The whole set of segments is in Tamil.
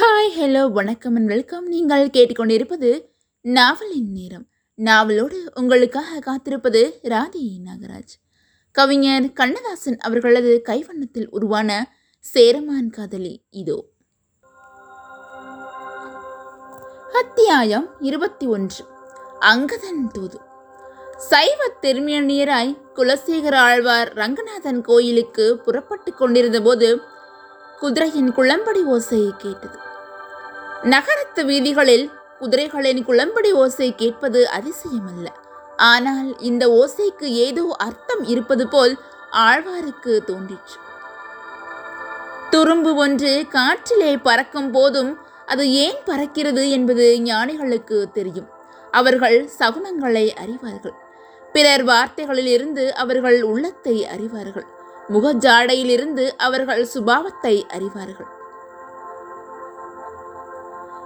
ஹாய் ஹலோ வணக்கம் அண்ட் வெல்கம் நீங்கள் கேட்டுக்கொண்டிருப்பது நாவலின் நேரம். நாவலோடு உங்களுக்காக காத்திருப்பது ராதி நாகராஜ். கவிஞர் கண்ணதாசன் அவர்களது கைவண்ணத்தில் உருவான சேரமான் காதலி இதோ. அத்தியாயம் இருபத்தி ஒன்று. அங்கதன் தூது. சைவ திருமணியராய் குலசேகர ஆழ்வார் ரங்கநாதன் கோயிலுக்கு புறப்பட்டு கொண்டிருந்த போது குதிரையின் குளம்படி ஓசை கேட்டது. நகரத்து வீதிகளில் குதிரைகளின் குளம்படி ஓசை கேட்பது அதிசயமல்ல. ஆனால் இந்த ஓசைக்கு ஏதோ அர்த்தம் இருப்பது போல் ஆழ்வாருக்கு தோன்றிற்று. துரும்பு ஒன்று காற்றிலே பறக்கும் போதும் அது ஏன் பறக்கிறது என்பது ஞானிகளுக்கு தெரியும். அவர்கள் சகுனங்களை அறிவார்கள். பிறர் வார்த்தைகளிலிருந்து அவர்கள் உள்ளத்தை அறிவார்கள். முகஜாடையிலிருந்து அவர்கள் சுபாவத்தை அறிவார்கள்.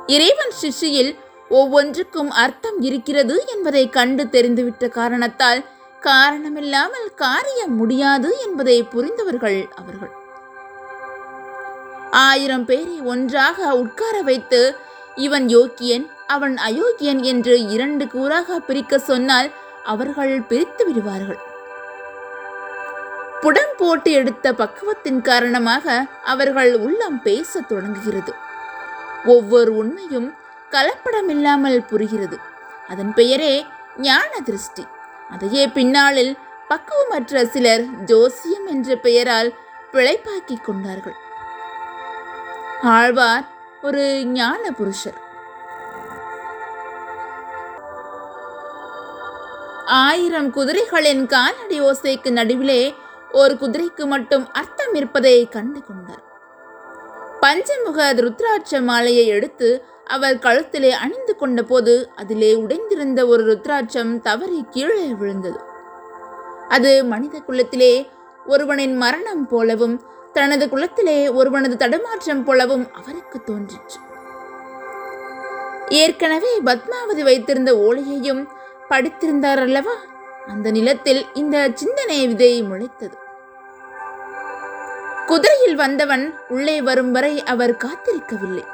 இறைவன் சிஷியில் ஒவ்வொன்றுக்கும் அர்த்தம் இருக்கிறது என்பதை கண்டு தெரிந்துவிட்ட காரணத்தால் காரணமில்லாமல் காரியம் முடியாது என்பதை புரிந்தவர்கள் அவர்கள். ஆயிரம் பேரை ஒன்றாக உட்கார வைத்து இவன் யோக்கியன் அவன் அயோக்கியன் என்று இரண்டு கூறாக பிரிக்க சொன்னால் அவர்கள் பிரித்து விடுவார்கள். புடம் போட்டு எடுத்த பக்குவத்தின் காரணமாக அவர்கள் உள்ளம் பேசத் தொடங்குகிறது. ஒவ்வொரு உண்மையும் கலப்படமில்லாமல் புரிகிறது. அதன் பெயரே ஞான திருஷ்டி. அதையே பின்னாளில் பக்குவமற்ற சிலர் ஜோசியம் என்ற பெயரால் பிழைப்பாக்கிக் கொண்டார்கள். ஆழ்வார் ஒரு ஞான புருஷர். ஆயிரம் குதிரைகளின் காலடி ஓசைக்கு நடுவிலே ஒரு குதிரைக்கு மட்டும் அர்த்தம் இருப்பதை கண்டு கொண்டார் பஞ்சமுக ருத்ராட்ச மாலையை எடுத்து அவர் கழுத்திலே அணிந்து கொண்ட போது அதிலே உடைந்திருந்த ஒரு ருத்ராட்சம் தவறி கீழே விழுந்தது. அது மனித குலத்திலே ஒருவனின் மரணம் போலவும் தனது குலத்திலே ஒருவனது தடுமாற்றம் போலவும் அவருக்கு தோன்றிற்று. ஏற்கனவே பத்மாவதி வைத்திருந்த ஓலையையும் படித்திருந்தார் அல்லவா? அந்த நிலத்தில் இந்த சிந்தனை விதை முளைத்தது. குதிரையில் வந்தவன் உள்ளே வரும் வரை அவர் காத்திருக்கவில்லை.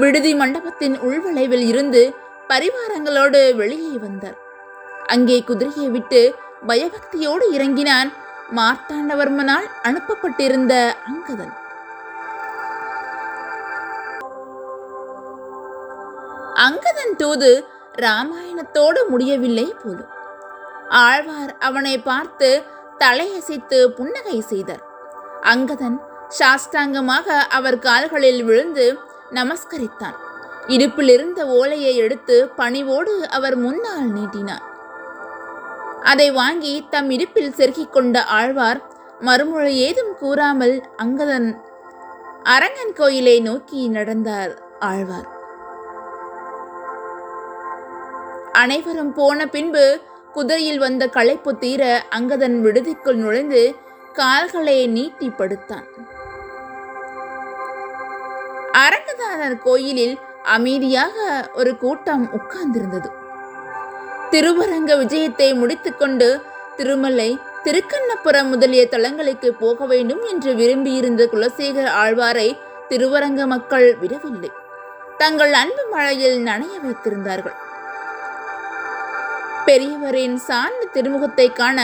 விடுதி மண்டபத்தின் உள்வளைவில் இருந்து பரிவாரங்களோடு வெளியே வந்தார். அங்கே குதிரையை விட்டு பயபக்தியோடு இறங்கினான் மார்த்தாண்டவர்மனால் அனுப்பப்பட்டிருந்த அங்கதன். அங்கதன் தூது ராமாயணத்தோடு முடியவில்லை போலும். ஆழ்வார் அவனை பார்த்து தலையசைத்து புன்னகை செய்தார். அங்கதன் சாஷ்டாங்கமாக அவர் கால்களில் விழுந்து நமஸ்கரித்தான். இடுப்பில் இருந்த ஓலையை எடுத்து பணிவோடு அவர் முன்னால் நீட்டினார். அதை வாங்கி தம் இடுப்பில் செருகிக் கொண்ட ஆழ்வார் மறுமொழி ஏதும் கூறாமல் அங்கதன் அரங்கன் கோயிலை நோக்கி நடந்தார் ஆழ்வார். அனைவரும் போன பின்பு குதிரையில் வந்த களைப்பு தீர அங்கதன் விடுதிக்குள் நுழைந்து கால்களை நீட்டி படுத்தான் அரங்கதாரர் கோயிலில் அமைதியாக ஒரு கூட்டம் உட்கார்ந்திருந்தது. திருவரங்க விஜயத்தை முடித்துக்கொண்டு திருமலை திருக்கண்ணபுரம் முதலிய தலங்களுக்கு போக வேண்டும் என்று விரும்பியிருந்த குலசேகர ஆழ்வாரை திருவரங்க மக்கள் விடவில்லை. தங்கள் அன்பு மழையில் நனைய வைத்திருந்தார்கள். பெரியவரின் சார்ந்த திருமுகத்தை காண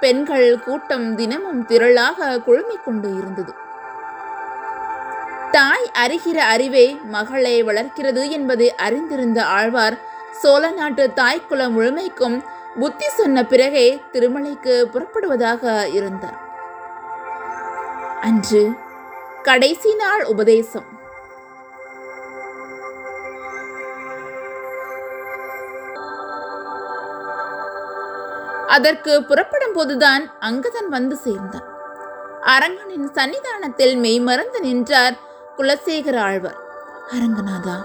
பெண்கள் கூட்டம் தினமும் திரளாக குழுமிக் கொண்டு இருந்தது. தாய் அறிகிற அறிவே மகளை வளர்க்கிறது என்பதை அறிந்திருந்த ஆழ்வார் சோழ நாட்டு தாய்க்குளம் முழுமைக்கும் புத்தி சொன்ன பிறகே திருமலைக்கு புறப்படுவதாக இருந்தார். அன்று கடைசி நாள் உபதேசம். அதற்கு புறப்படும் போதுதான் அங்கதன் வந்து சேர்ந்தான். அரங்கனின் சன்னிதானத்தில் மெய்மறந்து நின்றார் குலசேகர ஆழ்வார். அரங்கநாதா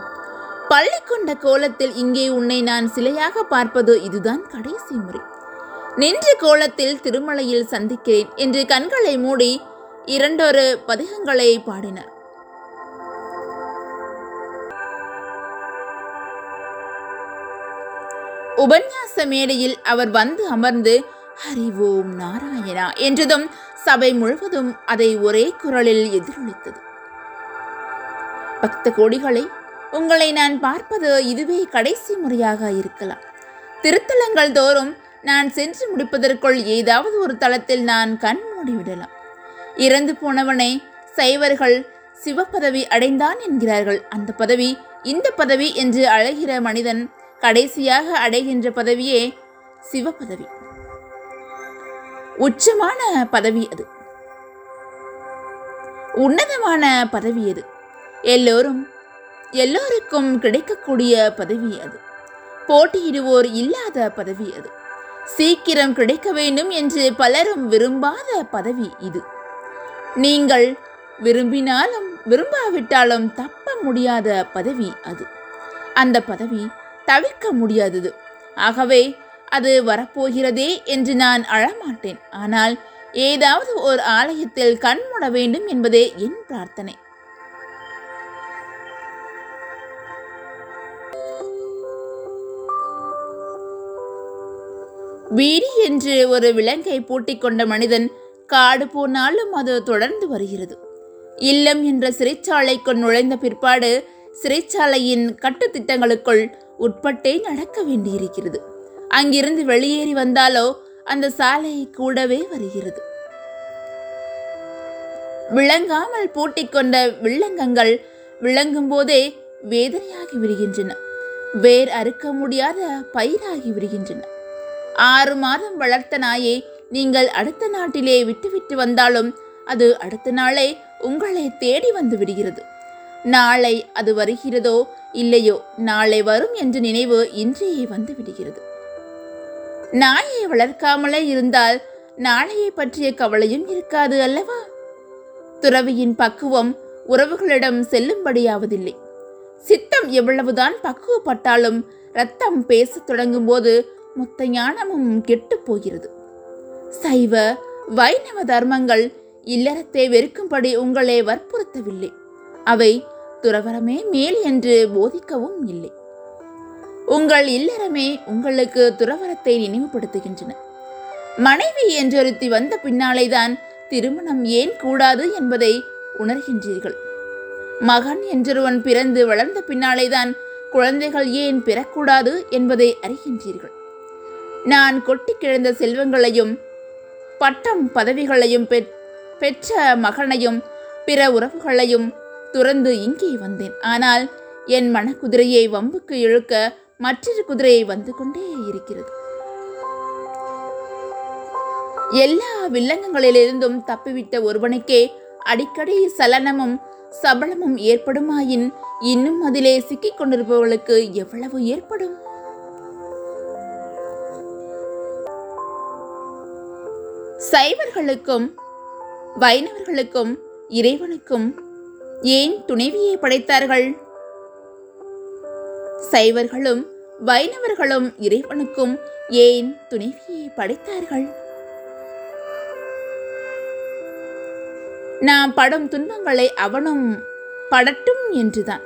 பள்ளி கொண்ட கோலத்தில் இங்கே உன்னை நான் சிலையாக பார்ப்பது இதுதான் கடைசி முறை. நின்ற கோலத்தில் திருமலையில் சந்திக்கிறேன் என்று கண்களை மூடி இரண்டொரு பதிகங்களை பாடினார். உபன்யாச மேடையில் அவர் வந்து அமர்ந்து ஹரிவோம் நாராயணா என்றதும் சபை முழுவதும் அதை ஒரே குரலில் எதிரொலித்தது. பக்த கோடிகளை உங்களை நான் பார்ப்பது இதுவே கடைசி முறையாக இருக்கலாம். திருத்தலங்கள் தோறும் நான் சென்று முடிப்பதற்குள் ஏதாவது ஒரு தளத்தில் நான் கண் மூடிவிடலாம் இறந்து போனவனை சைவர்கள் சிவப்பதவி அடைந்தான் என்கிறார்கள். அந்த பதவி இந்த பதவி என்று அழைகிற மனிதன் கடைசியாக அடைகின்ற பதவியே சிவபதவி. உச்சமான பதவி அது. உன்னதமான பதவி அது. எல்லோரும் எல்லோருக்கும் கிடைக்கக்கூடிய பதவி அது. போட்டியிடுவோர் இல்லாத பதவி அது. சீக்கிரம் கிடைக்க வேண்டும் என்று பலரும் விரும்பாத பதவி இது. நீங்கள் விரும்பினாலும் விரும்பாவிட்டாலும் தப்ப முடியாத பதவி அது. அந்த பதவி தவிர்க்க முடியாதது. ஆகவே அது வரப்போகிறதே என்று நான் அழமாட்டேன். ஆனால் ஏதாவது ஒரு ஆலயத்தில் கண்மூட வேண்டும் என்பதே என் பிரார்த்தனை. வீடி என்று ஒரு விலங்கை பூட்டிக் கொண்ட மனிதன் காடு போனாலும் அது தொடர்ந்து வருகிறது. இல்லம் என்ற சிறைச்சாலைக்குள் நுழைந்த பிற்பாடு சிறைச்சாலையின் கட்டுத்திட்டங்களுக்குள் உட்பட்டே நடக்க வேண்டியிருக்கிறது. அங்கிருந்து வெளியேறி வந்தாலோ அந்த சாலை கூடவே வருகிறது. விளங்காமல் பூட்டிக் கொண்ட வில்லங்கங்கள் விளங்கும் போதே வேதனையாகி விடுகின்றன. வேர் அறுக்க முடியாத பயிராகி விடுகின்றன. ஆறு மாதம் வளர்த்த நாயை நீங்கள் அடுத்த நாட்டிலே விட்டுவிட்டு வந்தாலும் அது அடுத்த நாளே உங்களை தேடி வந்து விடுகிறது. நாளை அது வருகிறதோ இல்லையோ நாளை வரும் என்ற நினைவு இன்றையே வந்து விடுகிறது நாயை வளர்க்காமலே இருந்தால் நாளையை பற்றிய கவலையும் இருக்காது அல்லவா? துறவியின் பக்குவம் உறவுகளிடம் செல்லும்படியாவதில்லை. சித்தம் எவ்வளவுதான் பக்குவப்பட்டாலும் ரத்தம் பேசத் தொடங்கும் போது மொத்த ஞானமும் கெட்டுப் போகிறது. சைவ வைணவ தர்மங்கள் இல்லறத்தை வெறுக்கும்படி உங்களை வற்புறுத்தவில்லை. அவை துறவரமே மேல் என்று போதிக்கவும் இல்லை. உங்கள் இல்லறமே உங்களுக்கு துறவரத்தை நினைவுபடுத்துகின்றன. மனைவி என்றொருத்தி வந்த பின்னாலேதான் திருமணம் ஏன் கூடாது என்பதை உணர்கின்றீர்கள். மகன் என்றொருவன் பிறந்து வளர்ந்த பின்னாலேதான் குழந்தைகள் ஏன் பெறக்கூடாது என்பதை அறிகின்றீர்கள். நான் கொட்டி கிழந்த செல்வங்களையும் பட்டம் பதவிகளையும் பெற்- பெற்ற மகனையும் பிற உறவுகளையும் துறந்து இங்கே வந்தேன். ஆனால் என் மனக்குதிரையை வம்புக்கு இழுக்க மற்றொரு குதிரையை வந்து கொண்டே இருக்கிறது. எல்லா வில்லங்கங்களிலிருந்தும் தப்பிவிட்ட ஒருவனுக்கே அடிக்கடி சலனமும் சபலமும் ஏற்படுமாயின் இன்னும் அதிலே சிக்கிக் கொண்டிருப்பவர்களுக்கு எவ்வளவு ஏற்படும்? சைவர்களுக்கும் வைணவர்களுக்கும் இறைவனுக்கும் ஏன் துணைவியை படைத்தார்கள்? சைவர்களும் வைணவர்களும் இறைவனுக்கும் ஏன் துணைவியை படைத்தார்கள்? நாம் படும் துன்பங்களை அவனும் படட்டும் என்றுதான்.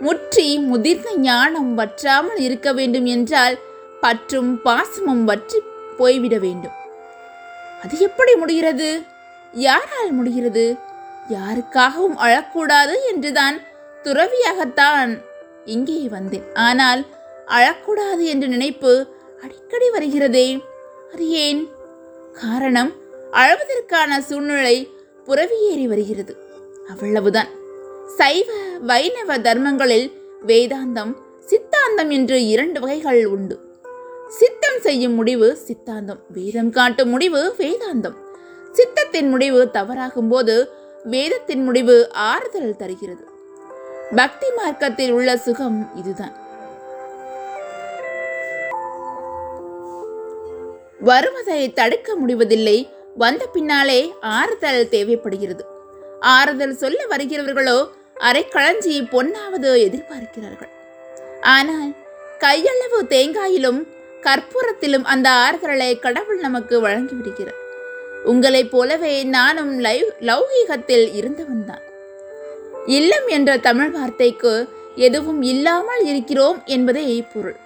முற்றி முதிர்ந்த ஞானம் வற்றாமல் இருக்க வேண்டும் என்றால் பற்றும் பாசமும் வற்றி போய்விட வேண்டும். அது எப்படி முடிகிறது? யாரால் முடிகிறது? யாருக்காகவும் அழக்கூடாது என்றுதான் துறவியாகத்தான் இங்கே வந்தேன். ஆனால் அழக்கூடாது என்ற நினைப்பு அடிக்கடி வருகிறதே அது ஏன்? காரணம் அழுவதற்கான சூழ்நிலை புறவியேறி வருகிறது. அவ்வளவுதான். சைவ வைணவ தர்மங்களில் வேதாந்தம் சித்தாந்தம் என்று இரண்டு வகைகள் உண்டு. சித்தம் செய்யும் முடிவு சித்தாந்தம் வேதம் காட்டும் முடிவு வேதாந்தம். சித்தத்தின் முடிவு தவறாகும் போது வேதத்தின் முடிவு ஆறுதல் தருகிறது. பக்தி மார்க்கத்தில் உள்ள சுகம் இதுதான். வருவதை தடுக்க முடிவதில்லை வந்த பின்னாலே ஆறுதல் தேவைப்படுகிறது. ஆறுதல் சொல்ல வருகிறவர்களோ அரைக்களஞ்சி பொன்னாவது எதிர்பார்க்கிறார்கள். ஆனால் கையளவு தேங்காயிலும் கற்பூரத்திலும் அந்த ஆறுதலை கடவுள் நமக்கு வழங்கிவிடுகிறார். உங்களைப் போலவே நானும் லைவ் லௌகீகத்தில் இருந்தவன்தான் இல்லம் என்ற தமிழ் வார்த்தைக்கு எதுவும் இல்லாமல் இருக்கிறோம் என்பதே பொருள்.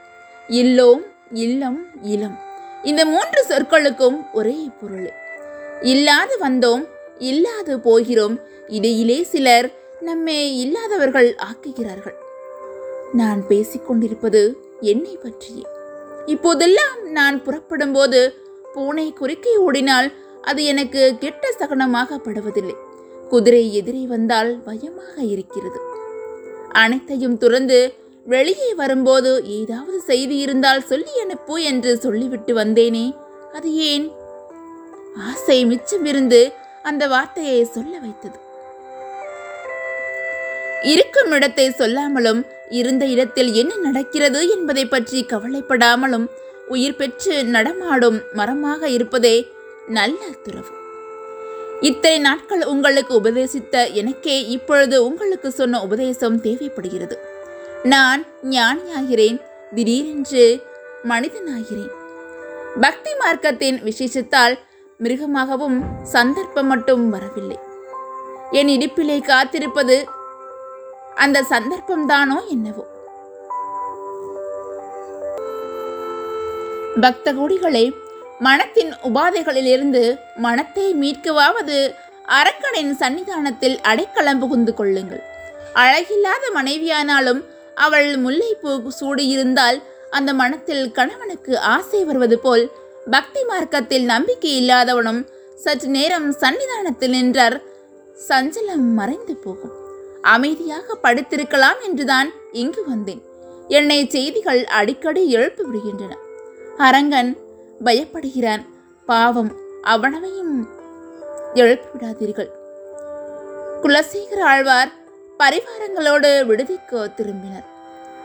இல்லோம் இல்லம் இளம். இந்த மூன்று சொற்களுக்கும் ஒரே பொருள். இல்லாது வந்தோம் இல்லாது போகிறோம் இடையிலே சிலர் நம்மை இல்லாதவர்கள் ஆக்குகிறார்கள். நான் பேசிக்கொண்டிருப்பது என்னை பற்றியே. இப்போதெல்லாம் நான் புறப்படும்போது பூனை குறுக்கே ஓடினால் அது எனக்கு கெட்ட சகனமாக படுவதில்லை குதிரை எதிரே வந்தால் பயமாக இருக்கிறது. அனைத்தையும் துறந்து வெளியே வரும்போது ஏதாவது செய்தி இருந்தால் சொல்லி அனுப்பு என்று சொல்லிவிட்டு வந்தேனே அது ஏன்? ஆசை மிச்சமிருந்து அந்த வார்த்தையை சொல்ல வைத்தது. இருக்கும் இடத்தை சொல்லாமலும் இருந்த இடத்தில் என்ன நடக்கிறது என்பதை பற்றி கவலைப்படாமலும் உயிர் பெற்று நடமாடும் மரமாக இருப்பதே நல்ல துறவு. இத்தனை நாட்கள் உங்களுக்கு உபதேசித்த எனக்கே இப்பொழுது உங்களுக்கு சொன்ன உபதேசம் தேவைப்படுகிறது. நான் ஞானியாகிறேன் திடீரென்று மனிதனாகிறேன். பக்தி மார்க்கத்தின் விசேஷத்தால் மிருகமாகவும் சந்தர்ப்பம் மட்டும் வரவில்லை. என் இடிப்பிலே காத்திருப்பது அந்த சந்தர்ப்பம்தானோ என்னவோ. பக்த கோடிகளே மனத்தின் உபாதைகளிலிருந்து மனத்தை மீட்கவாவது அரக்கனின் சன்னிதானத்தில் அடைக்கலம் புகுந்து கொள்ளுங்கள். அழகில்லாத மனைவியானாலும் அவள் முல்லைப்பூ சூடியிருந்தால் அந்த மனத்தில் கணவனுக்கு ஆசை வருவது போல் பக்தி மார்க்கத்தில் நம்பிக்கை இல்லாதவனும் சற்று நேரம் சன்னிதானத்தில் நின்றார். சஞ்சலம் மறைந்து போகும். அமைதியாக படுத்திருக்கலாம் என்றுதான் இங்கு வந்தேன். என்னை செய்திகள் அடிக்கடி எழுப்பி விடுகின்றன. அரங்கன் பயப்படுகிறான். பாவம் அவனவையும் எழுப்பிவிடாதீர்கள். குலசேகர ஆழ்வார் பரிவாரங்களோடு விடுதிக்கு திரும்பினர்.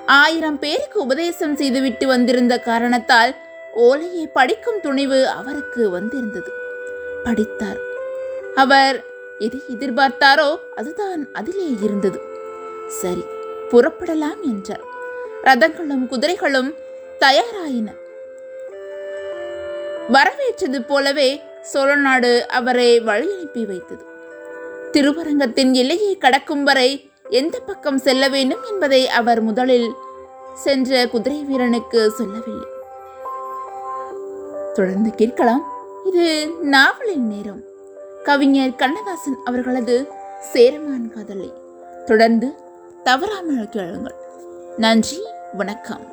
ஆயிரம் பேருக்கு உபதேசம் செய்துவிட்டு வந்திருந்த காரணத்தால் ஓலையை படிக்கும் துணிவு அவருக்கு வந்திருந்தது. படித்தார். அவர் எதை எதிர்பார்த்தாரோ அதுதான் அதிலே இருந்தது. சரி புறப்படலாம் என்றார். ரதங்களும் குதிரைகளும் தயாராயின. வரவேற்றது போலவே சோழநாடு அவரை வழி அனுப்பி வைத்தது. திருவரங்கத்தின் எல்லையை கடக்கும் வரை எந்த பக்கம் செல்ல வேண்டும் என்பதை அவர் முதலில் சென்ற குதிரை வீரனுக்கு சொல்லவில்லை. தொடர்ந்து கேட்கலாம் இது நாவலின் நேரம். கவிஞர் கண்ணதாசன் அவர்களது சேரமான் காதலை தொடர்ந்து தவறாமல் கேளுங்கள். நன்றி வணக்கம்.